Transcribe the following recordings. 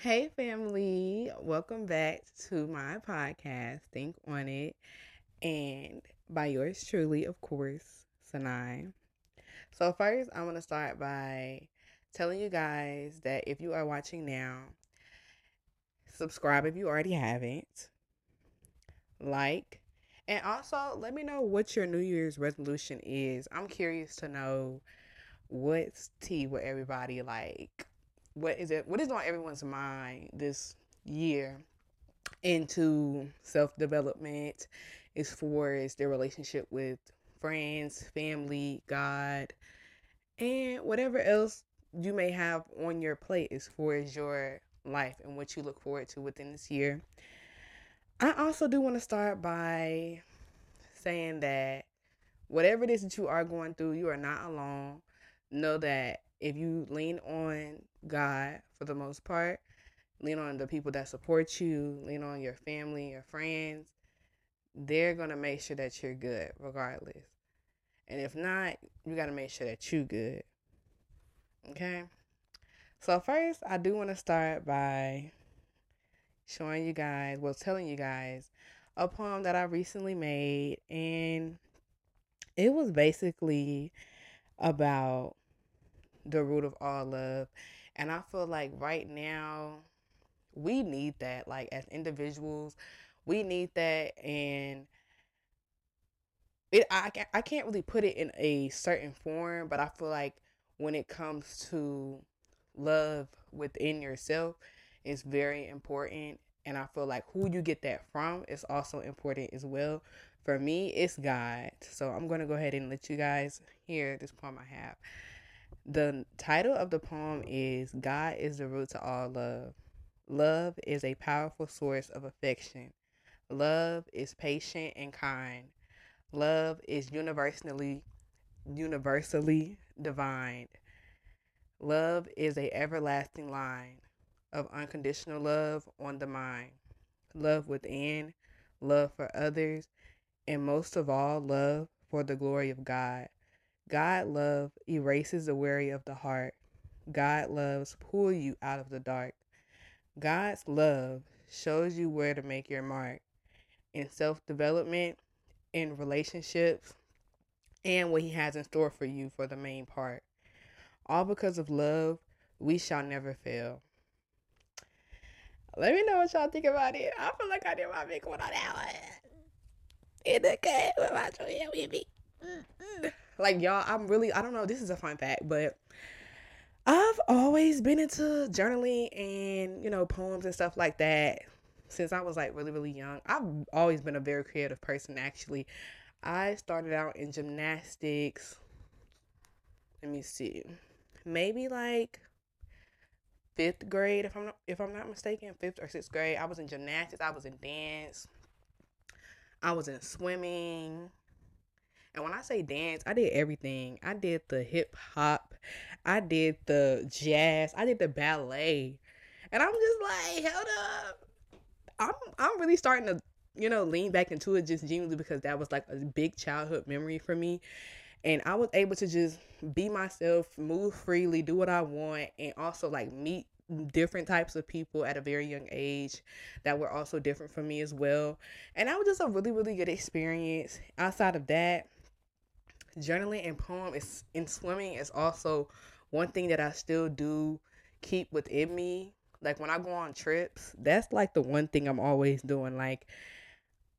Hey, family. Welcome back to my podcast, Think On It. And by yours truly, of course, Sanai. So, first, I want to start by telling you guys that if you are watching now, subscribe if you already haven't, like, and also let me know what your New Year's resolution is. I'm curious to know what's tea with everybody like what is it what is on everyone's mind this year into self-development as far as their relationship with friends family god and whatever else you may have on your plate as far as your life and what you look forward to within this year. I also do want to start by saying that whatever it is that you are going through you are not alone. Know that if you lean on God for the most part, lean on the people that support you, lean on your family, your friends, they're going to make sure that you're good regardless. And if not, you got to make sure that you're good. Okay? So first, I do want to start by showing you guys, well, telling you guys a poem that I recently made and it was basically about the root of all love. And I feel like right now we need that. Like as individuals, we need that and it I I can't really put it in a certain form, but I feel like when it comes to love within yourself is very important and I feel like who you get that from is also important as well. For me, it's God. So I'm going to go ahead and let you guys hear this poem I have. The title of the poem is God is the root to all love. Love is a powerful source of affection. Love is patient and kind. Love is universally universally divine. Love is a everlasting line of unconditional love on the mind. Love within, love for others, and most of all, love for the glory of God. God love erases the weary of the heart. God loves pull you out of the dark. God's love shows you where to make your mark in self development, in relationships, and what He has in store for you for the main part. All because of love, we shall never fail. Let me know what y'all think about it. I feel like I did my big one on that one. In the game with my with me. Like y'all, I'm really I don't know, this is a fun fact, but I've always been into journaling and, you know, poems and stuff like that since I was like really, really young. I've always been a very creative person actually. I started out in gymnastics. Let me see. Maybe like fifth grade, if I'm not if I'm not mistaken, fifth or sixth grade. I was in gymnastics, I was in dance, I was in swimming, and when I say dance, I did everything. I did the hip hop, I did the jazz, I did the ballet. And I'm just like, hold up. I'm I'm really starting to, you know, lean back into it just genuinely because that was like a big childhood memory for me. And I was able to just be myself, move freely, do what I want, and also like meet different types of people at a very young age that were also different from me as well. And that was just a really, really good experience. Outside of that, journaling and poem is in swimming is also one thing that I still do keep within me. Like when I go on trips, that's like the one thing I'm always doing. Like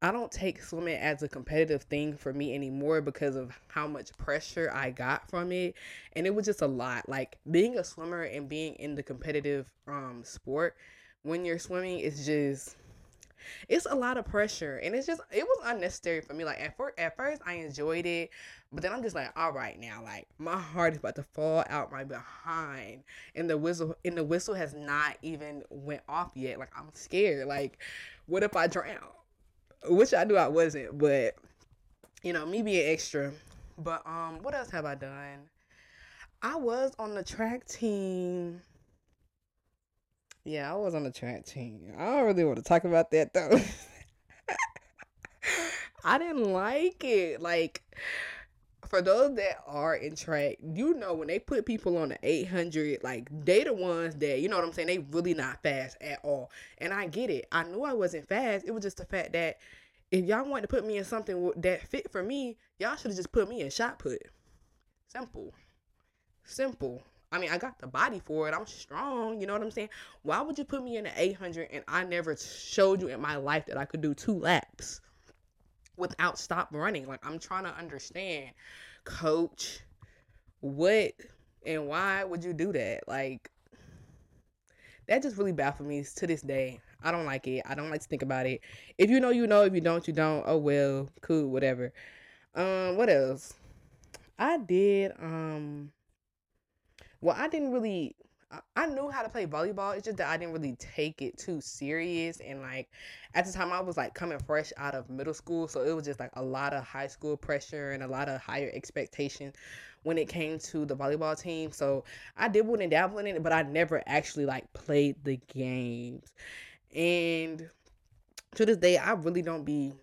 I don't take swimming as a competitive thing for me anymore because of how much pressure I got from it. And it was just a lot. Like being a swimmer and being in the competitive um sport when you're swimming is just it's a lot of pressure and it's just it was unnecessary for me like at first at first i enjoyed it but then i'm just like all right now like my heart is about to fall out my behind and the whistle and the whistle has not even went off yet like i'm scared like what if i drown? Which i knew i wasn't but you know me being extra but um what else have i done? I was on the track team yeah, I was on the track team. I don't really want to talk about that though. I didn't like it. Like for those that are in track, you know when they put people on the 800, like they the ones that, you know what I'm saying, they really not fast at all. And I get it. I knew I wasn't fast. It was just the fact that if y'all wanted to put me in something that fit for me, y'all should have just put me in shot put. Simple. Simple. I mean, I got the body for it. I'm strong. You know what I'm saying? Why would you put me in the 800 and I never showed you in my life that I could do two laps without stop running? Like, I'm trying to understand, coach, what and why would you do that? Like, that just really baffles me to this day. I don't like it. I don't like to think about it. If you know, you know. If you don't, you don't. Oh well, cool, whatever. Um, what else? I did. Um, well, I didn't really. I knew how to play volleyball. It's just that I didn't really take it too serious. And like at the time, I was like coming fresh out of middle school, so it was just like a lot of high school pressure and a lot of higher expectation when it came to the volleyball team. So I did want to dabble in it, but I never actually like played the games. And to this day, I really don't be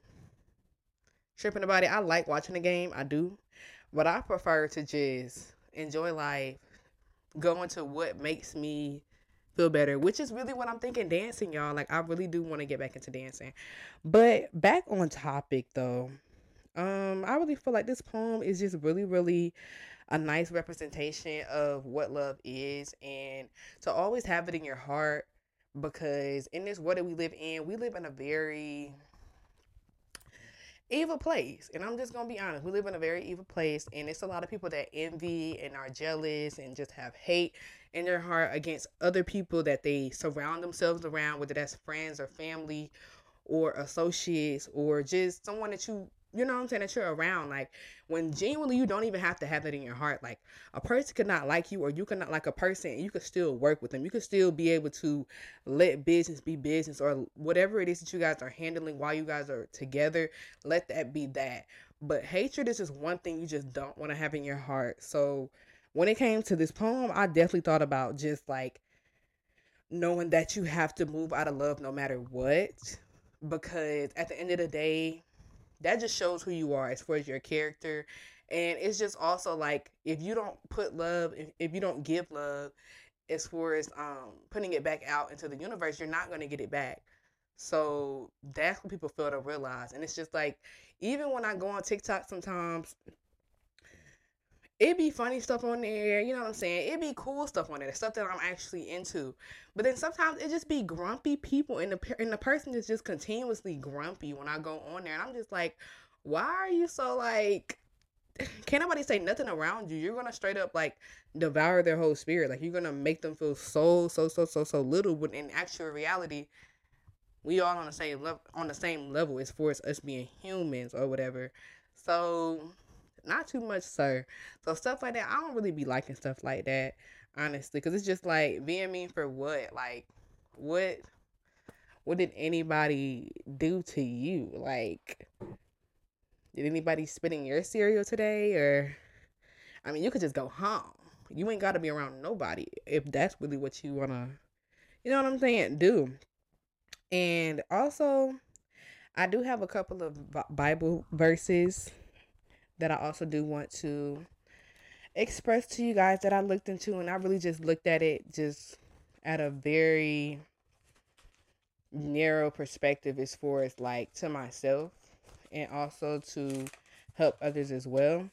tripping about it. I like watching the game, I do, but I prefer to just enjoy life go into what makes me feel better, which is really what I'm thinking dancing, y'all. Like I really do want to get back into dancing. But back on topic though. Um I really feel like this poem is just really really a nice representation of what love is and to always have it in your heart because in this world that we live in, we live in a very evil place. And I'm just gonna be honest, we live in a very evil place, and it's a lot of people that envy and are jealous and just have hate in their heart against other people that they surround themselves around, whether that's friends or family or associates or just someone that you you know what I'm saying, that you're around. Like when genuinely you don't even have to have that in your heart. Like a person could not like you or you could not like a person you could still work with them. You could still be able to let business be business or whatever it is that you guys are handling while you guys are together. Let that be that. But hatred is just one thing you just don't want to have in your heart. So when it came to this poem, I definitely thought about just like knowing that you have to move out of love no matter what. Because at the end of the day, that just shows who you are as far as your character. And it's just also like if you don't put love if, if you don't give love as far as um putting it back out into the universe you're not going to get it back. So that's what people fail to realize. And it's just like even when i go on tiktok sometimes it be funny stuff on there, you know what I'm saying? It be cool stuff on there, stuff that I'm actually into. But then sometimes it just be grumpy people, and the and the person is just continuously grumpy when I go on there, and I'm just like, why are you so like? Can't nobody say nothing around you. You're gonna straight up like devour their whole spirit. Like you're gonna make them feel so so so so so little. But in actual reality, we all on the same level on the same level as far as us being humans or whatever. So not too much, sir. So stuff like that, I don't really be liking stuff like that, honestly, because it's just like being mean for what? Like, what? What did anybody do to you? Like, did anybody spit in your cereal today? Or, I mean, you could just go home. You ain't got to be around nobody if that's really what you wanna, you know what I'm saying? Do. And also, I do have a couple of Bible verses that I also do want to express to you guys that I looked into and I really just looked at it just at a very narrow perspective as far as like to myself and also to help others as well.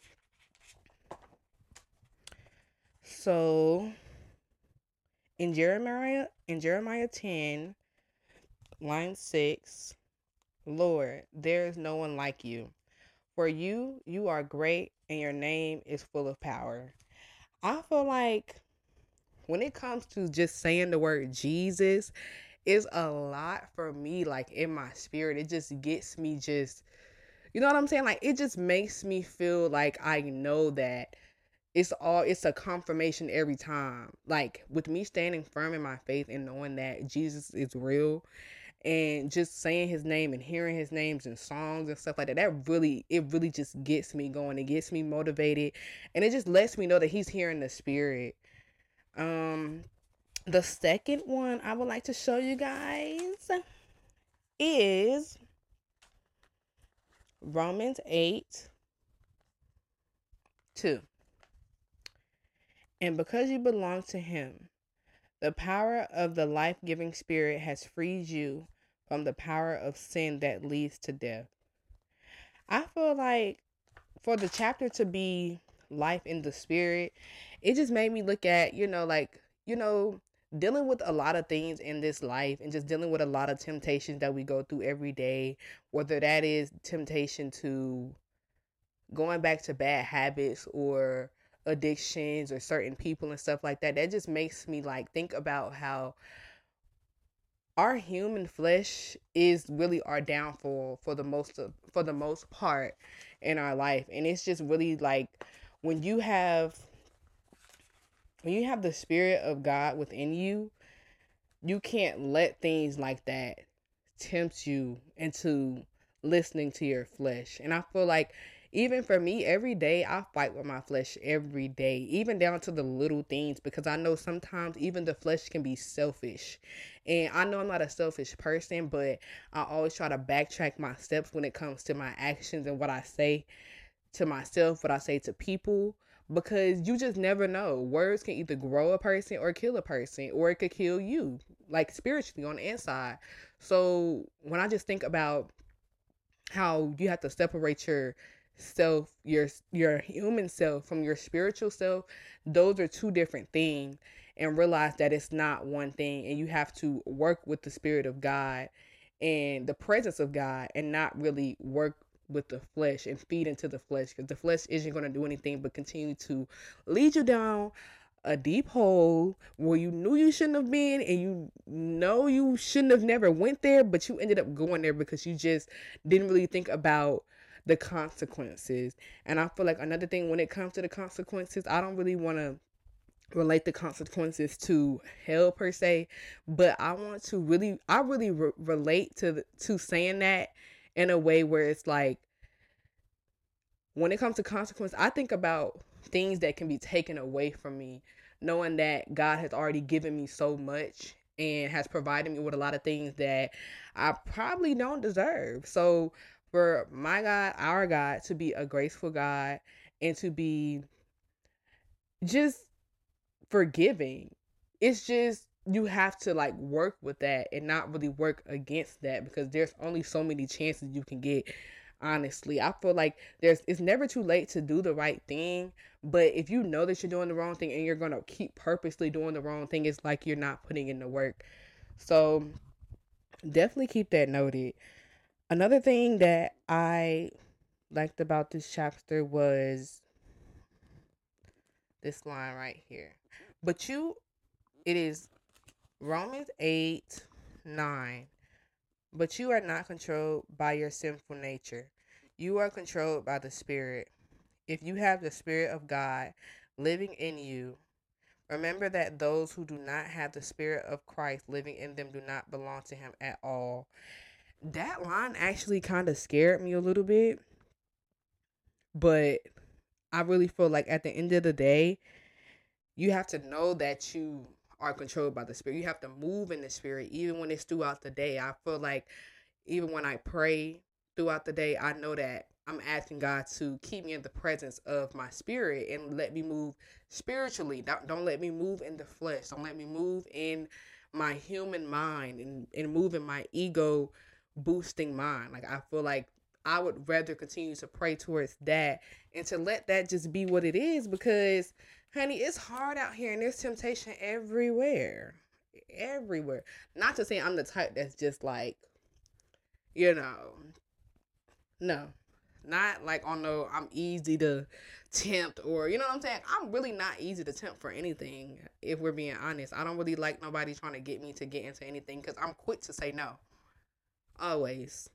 So in Jeremiah in Jeremiah 10 line 6 Lord there is no one like you for you, you are great and your name is full of power. I feel like when it comes to just saying the word Jesus, it's a lot for me, like in my spirit. It just gets me just, you know what I'm saying? Like it just makes me feel like I know that it's all it's a confirmation every time like with me standing firm in my faith and knowing that jesus is real and just saying his name and hearing his names and songs and stuff like that that really it really just gets me going it gets me motivated and it just lets me know that he's here in the spirit um the second one i would like to show you guys is romans 8 2. And because you belong to Him, the power of the life giving Spirit has freed you from the power of sin that leads to death. I feel like for the chapter to be life in the Spirit, it just made me look at, you know, like, you know, dealing with a lot of things in this life and just dealing with a lot of temptations that we go through every day, whether that is temptation to going back to bad habits or addictions or certain people and stuff like that that just makes me like think about how our human flesh is really our downfall for the most of, for the most part in our life. And it's just really like when you have when you have the spirit of God within you you can't let things like that tempt you into listening to your flesh. And I feel like even for me, every day I fight with my flesh every day, even down to the little things, because I know sometimes even the flesh can be selfish. And I know I'm not a selfish person, but I always try to backtrack my steps when it comes to my actions and what I say to myself, what I say to people because you just never know. Words can either grow a person or kill a person, or it could kill you, like spiritually on the inside. So when I just think about how you have to separate your self your your human self from your spiritual self those are two different things and realize that it's not one thing and you have to work with the spirit of god and the presence of god and not really work with the flesh and feed into the flesh because the flesh isn't going to do anything but continue to lead you down a deep hole where you knew you shouldn't have been and you know you shouldn't have never went there but you ended up going there because you just didn't really think about the consequences. And I feel like another thing when it comes to the consequences, I don't really want to relate the consequences to hell per se, but I want to really I really re- relate to to saying that in a way where it's like when it comes to consequence, I think about things that can be taken away from me, knowing that God has already given me so much and has provided me with a lot of things that I probably don't deserve. So for my God, our God, to be a graceful God and to be just forgiving. It's just you have to like work with that and not really work against that because there's only so many chances you can get honestly. I feel like there's it's never too late to do the right thing but if you know that you're doing the wrong thing and you're gonna keep purposely doing the wrong thing it's like you're not putting in the work. So definitely keep that noted Another thing that I liked about this chapter was this line right here. But you, it is Romans 8 9. But you are not controlled by your sinful nature. You are controlled by the Spirit. If you have the Spirit of God living in you, remember that those who do not have the Spirit of Christ living in them do not belong to Him at all that line actually kind of scared me a little bit. But I really feel like at the end of the day, you have to know that you are controlled by the spirit. You have to move in the spirit, even when it's throughout the day. I feel like even when I pray throughout the day, I know that I'm asking God to keep me in the presence of my spirit and let me move spiritually. Don't, don't let me move in the flesh. Don't let me move in my human mind and, and move in my ego boosting mine. Like I feel like I would rather continue to pray towards that and to let that just be what it is because honey, it's hard out here and there's temptation everywhere. Everywhere. Not to say I'm the type that's just like, you know, no. Not like on no I'm easy to tempt or you know what I'm saying? I'm really not easy to tempt for anything, if we're being honest. I don't really like nobody trying to get me to get into anything because I'm quick to say no. Always.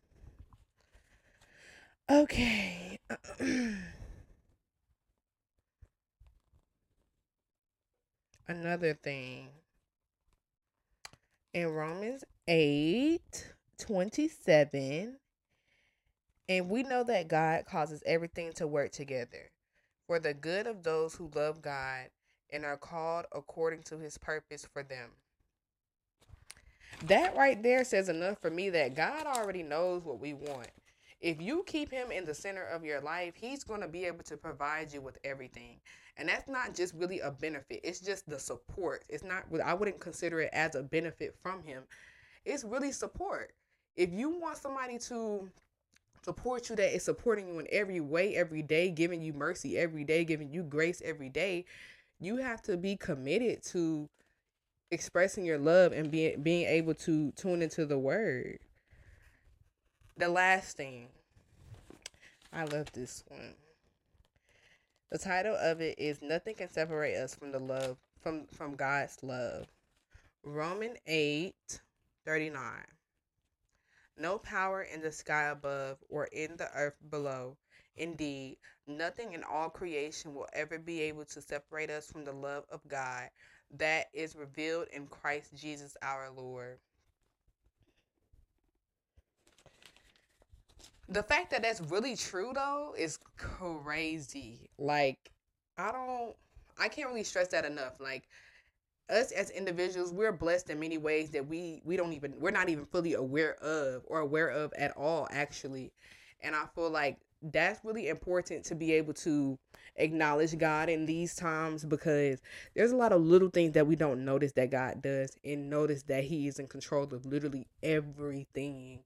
Okay. Another thing. In Romans 8 27, and we know that God causes everything to work together for the good of those who love God and are called according to his purpose for them that right there says enough for me that God already knows what we want. If you keep him in the center of your life, he's going to be able to provide you with everything. And that's not just really a benefit, it's just the support. It's not, I wouldn't consider it as a benefit from him. It's really support. If you want somebody to support you that is supporting you in every way every day giving you mercy every day giving you grace every day you have to be committed to expressing your love and being being able to tune into the word. The last thing i love this one. The title of it is nothing can separate us from the love from from god's love. Roman 8 39 no power in the sky above or in the earth below. Indeed, nothing in all creation will ever be able to separate us from the love of God that is revealed in Christ Jesus our Lord. The fact that that's really true though is crazy. Like, I don't, I can't really stress that enough. Like, us as individuals we're blessed in many ways that we we don't even we're not even fully aware of or aware of at all actually and i feel like that's really important to be able to acknowledge god in these times because there's a lot of little things that we don't notice that god does and notice that he is in control of literally everything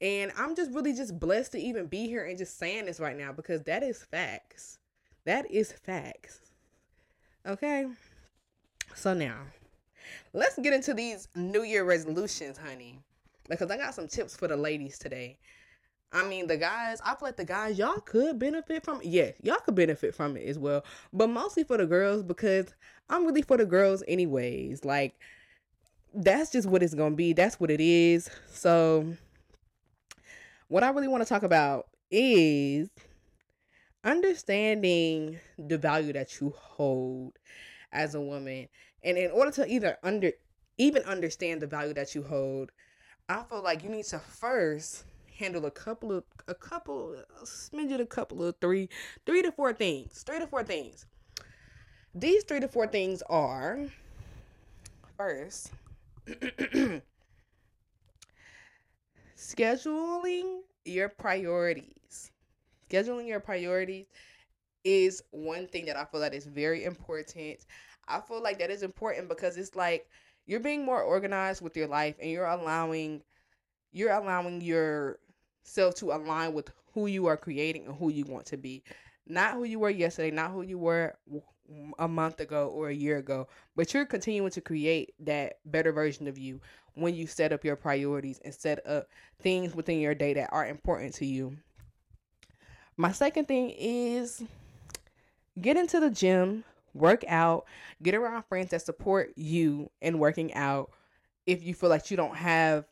and i'm just really just blessed to even be here and just saying this right now because that is facts that is facts okay so now, let's get into these New Year resolutions, honey. Because I got some tips for the ladies today. I mean, the guys, I feel like the guys, y'all could benefit from it. Yes, y'all could benefit from it as well. But mostly for the girls because I'm really for the girls, anyways. Like, that's just what it's going to be. That's what it is. So, what I really want to talk about is understanding the value that you hold as a woman. And in order to either under even understand the value that you hold, I feel like you need to first handle a couple of a couple smidget a couple of three three to four things. Three to four things. These three to four things are first scheduling your priorities. Scheduling your priorities is one thing that I feel that is very important. I feel like that is important because it's like you're being more organized with your life and you're allowing you're allowing yourself to align with who you are creating and who you want to be. Not who you were yesterday, not who you were a month ago or a year ago, but you're continuing to create that better version of you when you set up your priorities and set up things within your day that are important to you. My second thing is get into the gym, work out, get around friends that support you in working out. If you feel like you don't have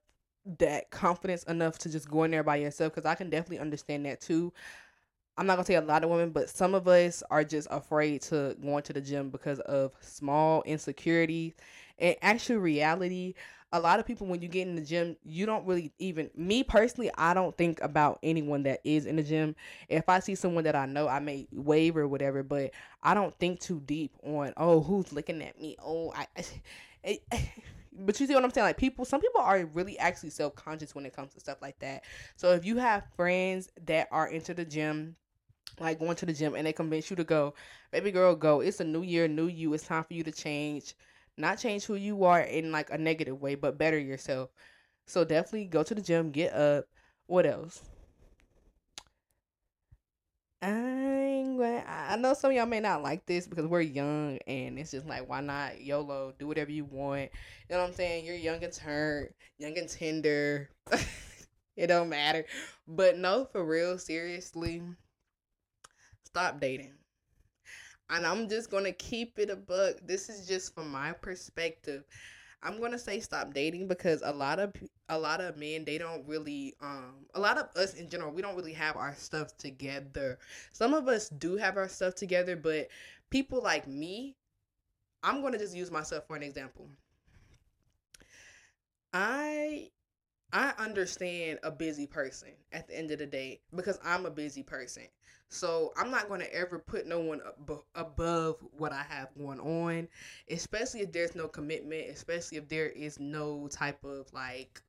that confidence enough to just go in there by yourself, because I can definitely understand that too. I'm not gonna say a lot of women, but some of us are just afraid to go into the gym because of small insecurities. And actual reality, a lot of people when you get in the gym you don't really even me personally i don't think about anyone that is in the gym if i see someone that i know i may wave or whatever but i don't think too deep on oh who's looking at me oh i, I, I but you see what I'm saying? Like people, some people are really actually self conscious when it comes to stuff like that. So if you have friends that are into the gym, like going to the gym, and they convince you to go, baby girl, go. It's a new year, new you. It's time for you to change not change who you are in like a negative way, but better yourself. So definitely go to the gym, get up. What else? I know some y'all may not like this because we're young and it's just like, why not YOLO? Do whatever you want. You know what I'm saying? You're young and turned, young and tender. it don't matter. But no, for real, seriously, stop dating and I'm just gonna keep it a book. This is just from my perspective. I'm gonna say stop dating because a lot of a lot of men they don't really um a lot of us in general we don't really have our stuff together. Some of us do have our stuff together, but people like me, I'm gonna just use myself for an example. I I understand a busy person at the end of the day because I'm a busy person. So I'm not going to ever put no one ab- above what I have going on, especially if there's no commitment, especially if there is no type of like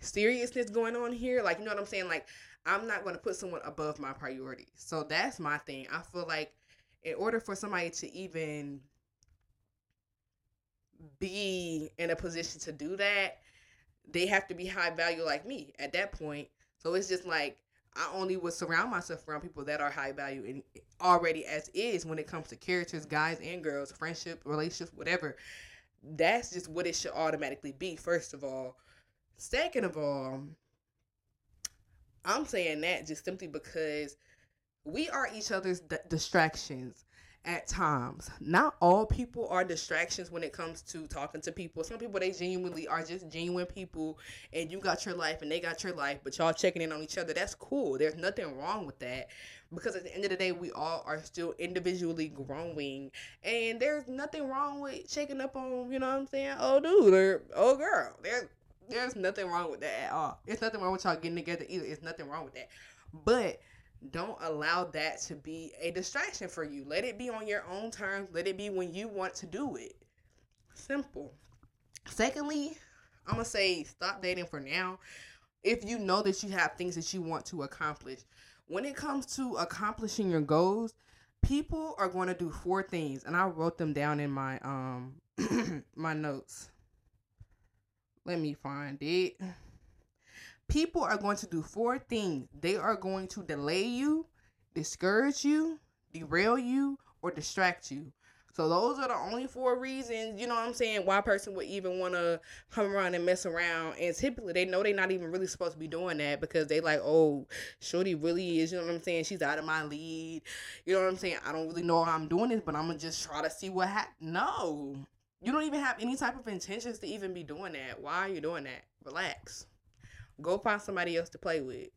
seriousness going on here. Like, you know what I'm saying? Like, I'm not going to put someone above my priorities. So that's my thing. I feel like in order for somebody to even be in a position to do that, they have to be high value like me at that point. So it's just like I only would surround myself around people that are high value and already as is when it comes to characters, guys and girls, friendship, relationships, whatever. That's just what it should automatically be, first of all. Second of all, I'm saying that just simply because we are each other's d- distractions at times. Not all people are distractions when it comes to talking to people. Some people they genuinely are just genuine people and you got your life and they got your life, but y'all checking in on each other. That's cool. There's nothing wrong with that. Because at the end of the day, we all are still individually growing. And there's nothing wrong with checking up on, you know what I'm saying, oh dude or oh girl. There's there's nothing wrong with that at all. There's nothing wrong with y'all getting together either. It's nothing wrong with that. But don't allow that to be a distraction for you. Let it be on your own terms. Let it be when you want to do it. Simple. Secondly, I'm going to say stop dating for now. If you know that you have things that you want to accomplish, when it comes to accomplishing your goals, people are going to do four things and I wrote them down in my um my notes. Let me find it people are going to do four things they are going to delay you, discourage you, derail you, or distract you. So those are the only four reasons, you know what I'm saying, why a person would even want to come around and mess around. And typically they know they're not even really supposed to be doing that because they like, oh, Shorty really is, you know what I'm saying? She's out of my lead. You know what I'm saying? I don't really know how I'm doing this, but I'm going to just try to see what happens. No. You don't even have any type of intentions to even be doing that. Why are you doing that? Relax. Go find somebody else to play with.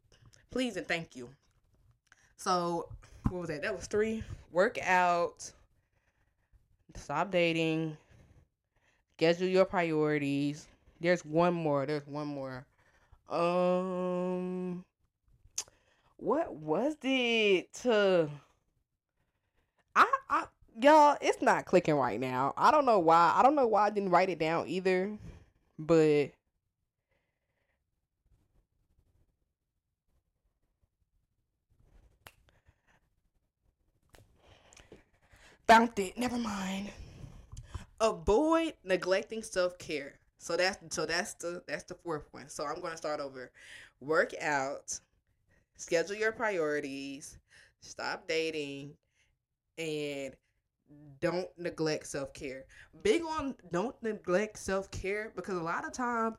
Please and thank you. So, what was that? That was three. Work out. Stop dating. Schedule your priorities. There's one more. There's one more. Um, what was it? To I, I, y'all, it's not clicking right now. I don't know why. I don't know why I didn't write it down either. But Found it. Never mind. Avoid neglecting self care. So that's so that's the that's the fourth one. So I'm gonna start over. Work out, schedule your priorities, stop dating, and don't neglect self care. Big on don't neglect self care because a lot of times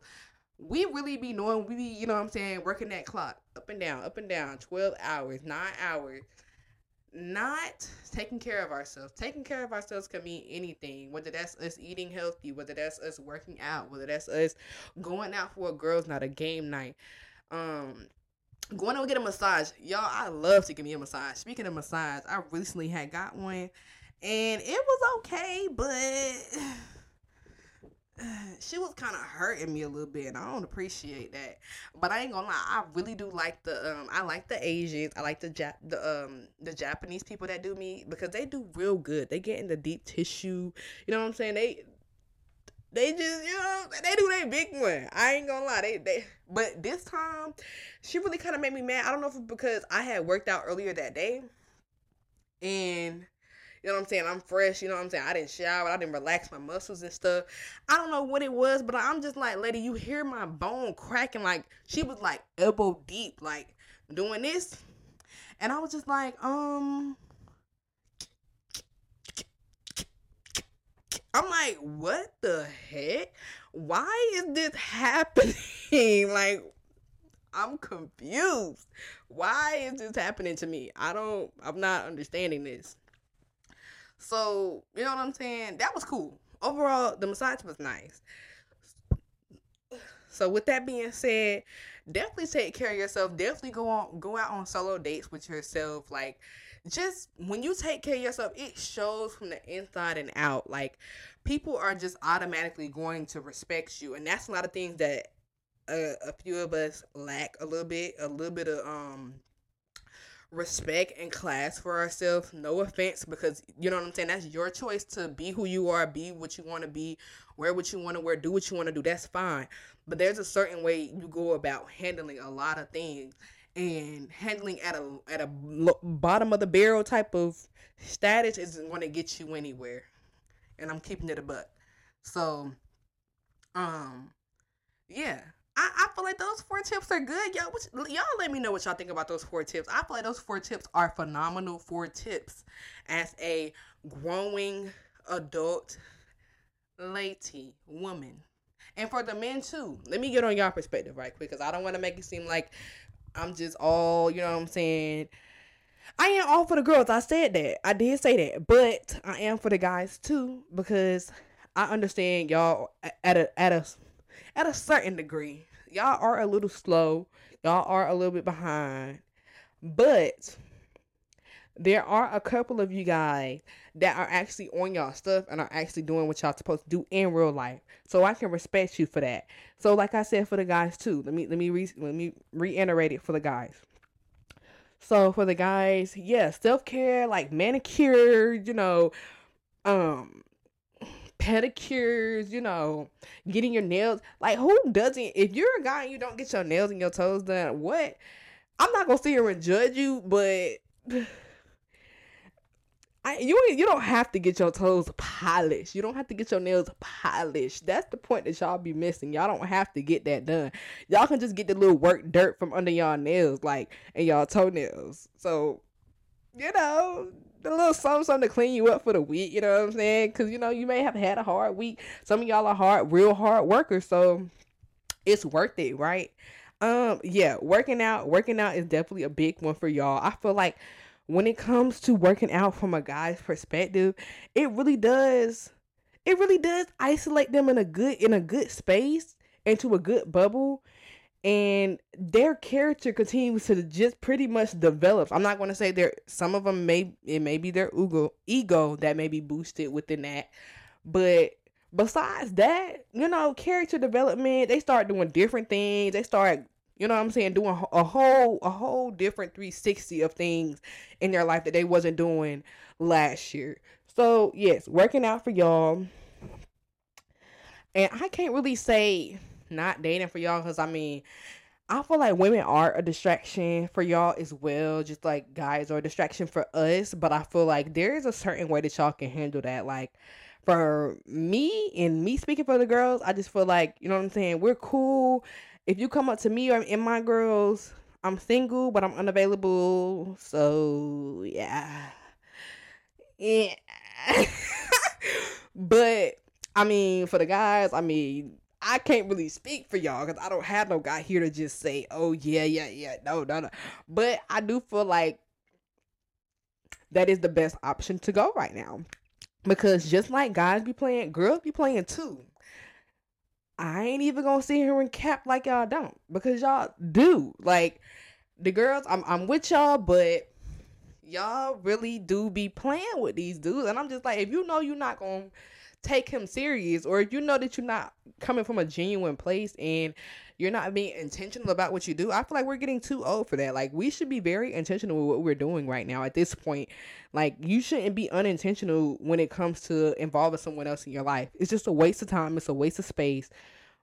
we really be knowing we be, you know what I'm saying, working that clock up and down, up and down, 12 hours, nine hours not taking care of ourselves. Taking care of ourselves can mean anything, whether that's us eating healthy, whether that's us working out, whether that's us going out for a girls' night, a game night, um, going to get a massage. Y'all, I love to give me a massage. Speaking of massage, I recently had got one, and it was okay, but she was kind of hurting me a little bit and i don't appreciate that. But i ain't gonna lie i really do like the um i like the asians i like the Jap- the um the japanese people that do me because they do real good. They get in the deep tissue you know what i'm saying? They they just you know they do their big one. I ain't gonna lie they they but this time she really kind of made me mad. I don't know if it's because i had worked out earlier that day and you know what I'm saying? I'm fresh. You know what I'm saying? I didn't shower. I didn't relax my muscles and stuff. I don't know what it was, but I'm just like, lady, you hear my bone cracking. Like, she was like elbow deep, like doing this. And I was just like, um, I'm like, what the heck? Why is this happening? like, I'm confused. Why is this happening to me? I don't, I'm not understanding this. So, you know what I'm saying? That was cool. Overall, the massage was nice. So with that being said, definitely take care of yourself. Definitely go on go out on solo dates with yourself. Like just when you take care of yourself, it shows from the inside and out. Like people are just automatically going to respect you. And that's a lot of things that a few of us lack a little bit, a little bit of um respect and class for ourselves. No offense, because you know what I'm saying. That's your choice to be who you are, be what you want to be, wear what you want to wear, do what you want to do. That's fine. But there's a certain way you go about handling a lot of things, and handling at a at a bottom of the barrel type of status isn't going to get you anywhere. And I'm keeping it a buck. So, um, yeah, I, I feel like those four tips are good. Y'all, which, y'all let me know what y'all think about those four tips. I feel like those four tips are phenomenal four tips as a growing adult lady woman. And for the men too. Let me get on y'all perspective right quick because I don't want to make it seem like I'm just all, you know what I'm saying. I am all for the girls. I said that. I did say that. But I am for the guys too because I understand y'all at a at a at a certain degree. Y'all are a little slow. Y'all are a little bit behind. But there are a couple of you guys that are actually on y'all stuff and are actually doing what y'all supposed to do in real life. So I can respect you for that. So like I said for the guys too. Let me let me re- let me reiterate it for the guys. So for the guys, yeah, self-care like manicure, you know, um pedicures, you know, getting your nails. Like, who doesn't? If you're a guy and you don't get your nails and your toes done, what? I'm not gonna sit here and judge you, but I you you don't have to get your toes polished. You don't have to get your nails polished. That's the point that y'all be missing. Y'all don't have to get that done. Y'all can just get the little work dirt from under y'all nails, like and y'all toenails. So, you know, a little something, something to clean you up for the week. You know what I'm saying? Because you know you may have had a hard week. Some of y'all are hard, real hard workers, so it's worth it, right? Um, yeah, working out, working out is definitely a big one for y'all. I feel like when it comes to working out from a guy's perspective, it really does. It really does isolate them in a good in a good space into a good bubble and their character continues to just pretty much develop. I'm not going to say there. Some of them may it may be their ego ego that may be boosted within that, but besides that, you know, character development. They start doing different things. They start, you know, what I'm saying, doing a whole a whole different 360 of things in their life that they wasn't doing last year. So yes, working out for y'all. And I can't really say not dating for y'all because I mean, I feel like women are a distraction for y'all as well, just like guys are a distraction for us. But I feel like there is a certain way that y'all can handle that. Like for me and me speaking for the girls, I just feel like, you know what I'm saying? We're cool. If you come up to me or in my girls, I'm single, but I'm unavailable. So yeah. Yeah. but I mean, for the guys, I mean, I can't really speak for y'all because I don't have no guy here to just say, oh, yeah, yeah, yeah. No, no, no. But I do feel like that is the best option to go right now. Because just like guys be playing, girls be playing too. I ain't even gonna sit here and cap like y'all don't because y'all do. Like the girls, I'm I'm with y'all, but y'all really do be playing with these dudes, and I'm just like, if you know you're not gonna take him serious or if you know that you're not coming from a genuine place and you're not being intentional about what you do i feel like we're getting too old for that. Like we should be very intentional with what we're doing right now at this point. Like you shouldn't be unintentional when it comes to involving someone else in your life. It's just a waste of time. It's a waste of space.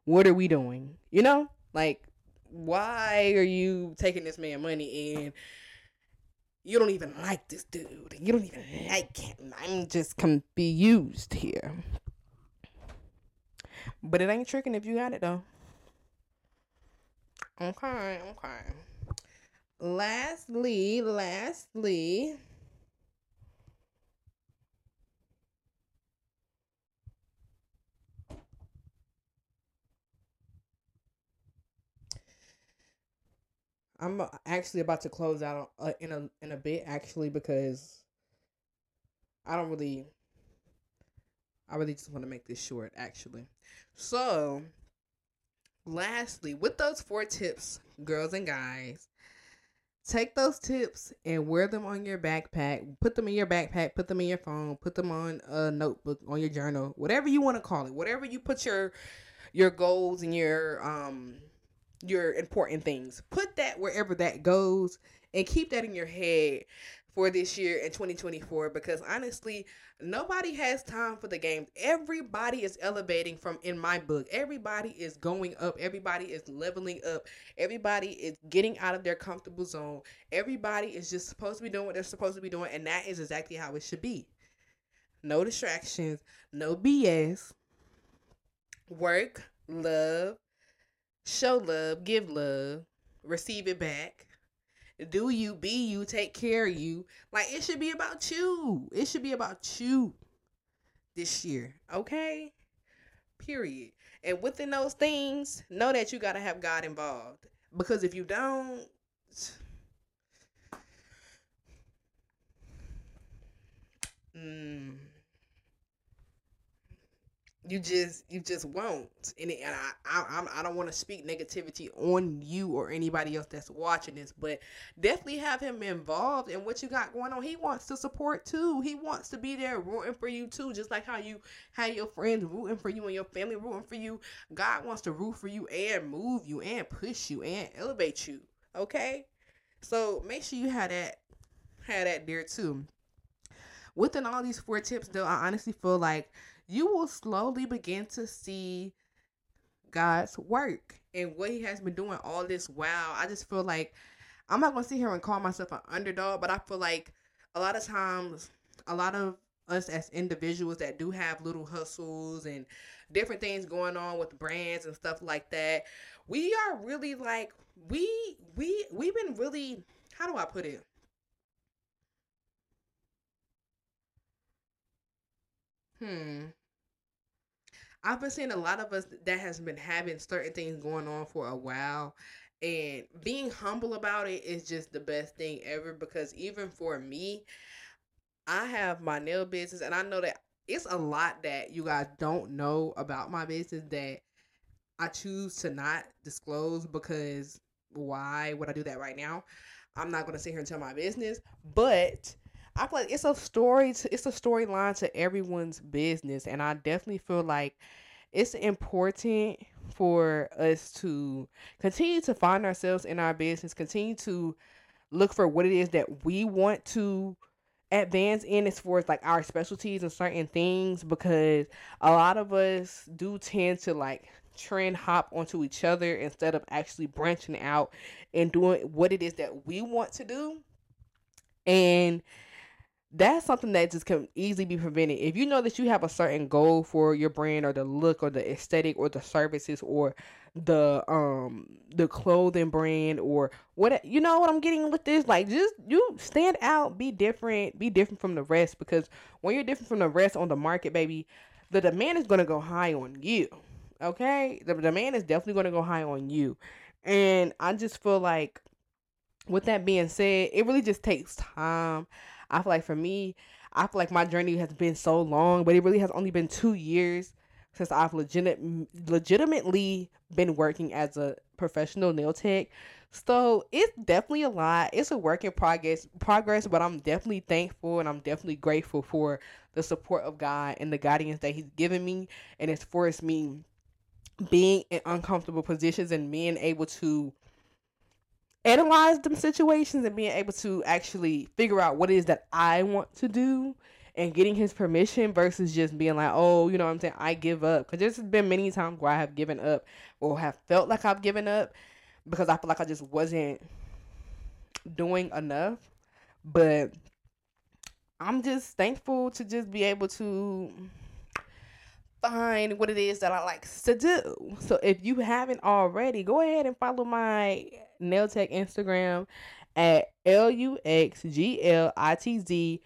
What are we doing? You know? Like why are you taking this man money and you don't even like this dude. You don't even like him. I'm just confused here. But it ain't tricking if you got it though. Okay, okay. Lastly, lastly. I'm actually about to close out uh, in a in a bit actually because I don't really I really just want to make this short actually. So, lastly, with those four tips, girls and guys, take those tips and wear them on your backpack. Put them in your backpack, put them in your phone, put them on a notebook, on your journal, whatever you want to call it. Whatever you put your your goals and your um your important things. Put that wherever that goes And keep that in your head for this year in 2024 because honestly, nobody has time for the games. Everybody is elevating from in my book. Everybody is going up. Everybody is leveling up. Everybody is getting out of their comfortable zone. Everybody is just supposed to be doing what they're supposed to be doing and that is exactly how it should be. No distractions, no BS. Work, love, show love, give love, receive it back do you, be you, take care of you. Like it should be about you. It should be about you this year. Okay? Period. And within those things, know that you got to have God involved. Because if you don't, mm, you just you just won't. And, and i i, I don't want to speak negativity on you or anybody else that's watching this but definitely have him involved in what you got going on. He wants to support too. He wants to be there rooting for you too just like how you have your friends rooting for you and your family rooting for you. God wants to root for you and move you and push you and elevate you okay? So make sure you have that have that there too. Within all these four tips though i honestly feel like you will slowly begin to see God's work and what He has been doing all this while. I just feel like I'm not gonna sit here and call myself an underdog, but I feel like a lot of times, a lot of us as individuals that do have little hustles and different things going on with brands and stuff like that, we are really like we we we've been really how do I put it? Hmm. I've been seeing a lot of us that has been having certain things going on for a while. And being humble about it is just the best thing ever because even for me, I have my nail business and I know that it's a lot that you guys don't know about my business that I choose to not disclose because why would I do that right now? I'm not gonna sit here and tell my business, but I feel like it's a story. To, it's a storyline to everyone's business, and I definitely feel like it's important for us to continue to find ourselves in our business, continue to look for what it is that we want to advance in as far as like our specialties and certain things because a lot of us do tend to like trend hop onto each other instead of actually branching out and doing what it is that we want to do and that's something that just can easily be prevented. If you know that you have a certain goal for your brand or the look or the aesthetic or the services or the um the clothing brand or what you know what I'm getting with this? Like just you stand out be different be different from the rest because when you're different from the rest on the market baby the demand is going to go high on you okay? The demand is definitely going to go high on you. And I just feel like with that being said it really just takes time I feel like for me, I feel like my journey has been so long, but it really has only been two years since I've legit legitimately been working as a professional nail tech. So it's definitely a lot. It's a work in progress progress, but I'm definitely thankful and I'm definitely grateful for the support of God and the guidance that He's given me and it's forced me being in uncomfortable positions and being able to analyze them situations and being able to actually figure out what it is that I want to do and getting his permission versus just being like, oh, you know what I'm saying? I give up. Because there's been many times where I have given up or have felt like I've given up because I feel like I just wasn't doing enough. But I'm just thankful to just be able to find what it is that I like to do. So if you haven't already, go ahead and follow my nail tech Instagram at L U X G L I T Z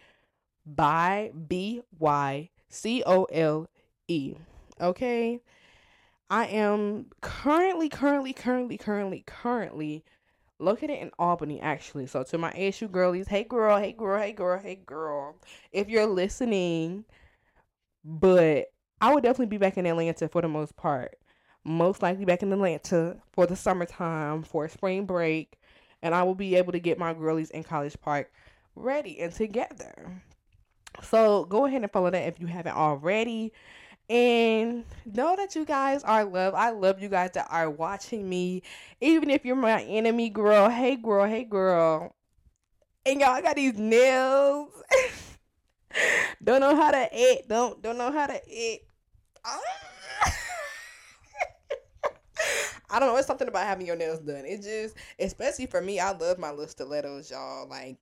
by B Y C O L E. Okay. I am currently, currently, currently, currently, currently located in Albany, actually. So to my ASU girlies, hey girl, hey girl, hey girl, hey girl. If you're listening, but I would definitely be back in Atlanta for the most part most likely back in Atlanta for the summertime for spring break, and I will be able to get my girlies in College Park ready and together. So go ahead and follow that if you haven't already. And know that you guys are loved. I love you guys that are watching me. Even if you're my enemy girl, hey girl, hey girl. and y'all got these nails. don't know how to eat. Don't don't know how to eat. Ah. I don't know. It's something about having your nails done. It just, especially for me, I love my little stilettos, y'all. Like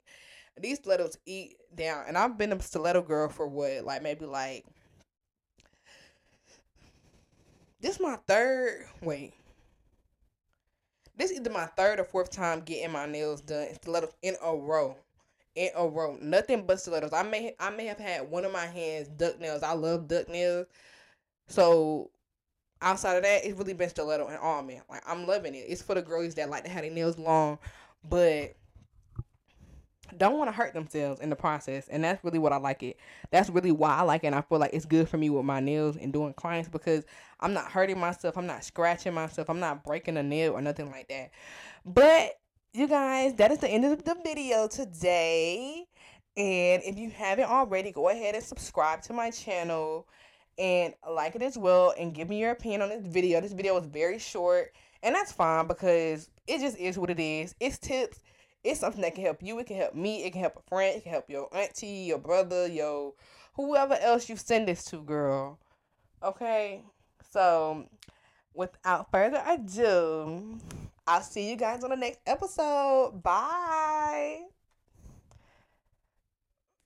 these stilettos eat down, and I've been a stiletto girl for what, like maybe like this my third. Wait, this is either my third or fourth time getting my nails done stilettos in a row. In a row, nothing but stilettos. I may I may have had one of my hands duck nails. I love duck nails, so outside of that, it's really been stiletto and all man. Like I'm loving it. It's for the girls that like to have their nails long, but don't want to hurt themselves in the process. And that's really what I like it. That's really why I like it. And I feel like it's good for me with my nails and doing clients because I'm not hurting myself. I'm not scratching myself. I'm not breaking a nail or nothing like that. But you guys, that is the end of the video today. And if you haven't already, go ahead and subscribe to my channel and like it as well and give me your opinion on this video. This video was very short and that's fine because it just is what it is. It's tips. It's something that can help you. It can help me. It can help a friend. It can help your auntie, your brother, your whoever else you send this to, girl. Okay? So, without further ado, I'll see you guys on the next episode. Bye.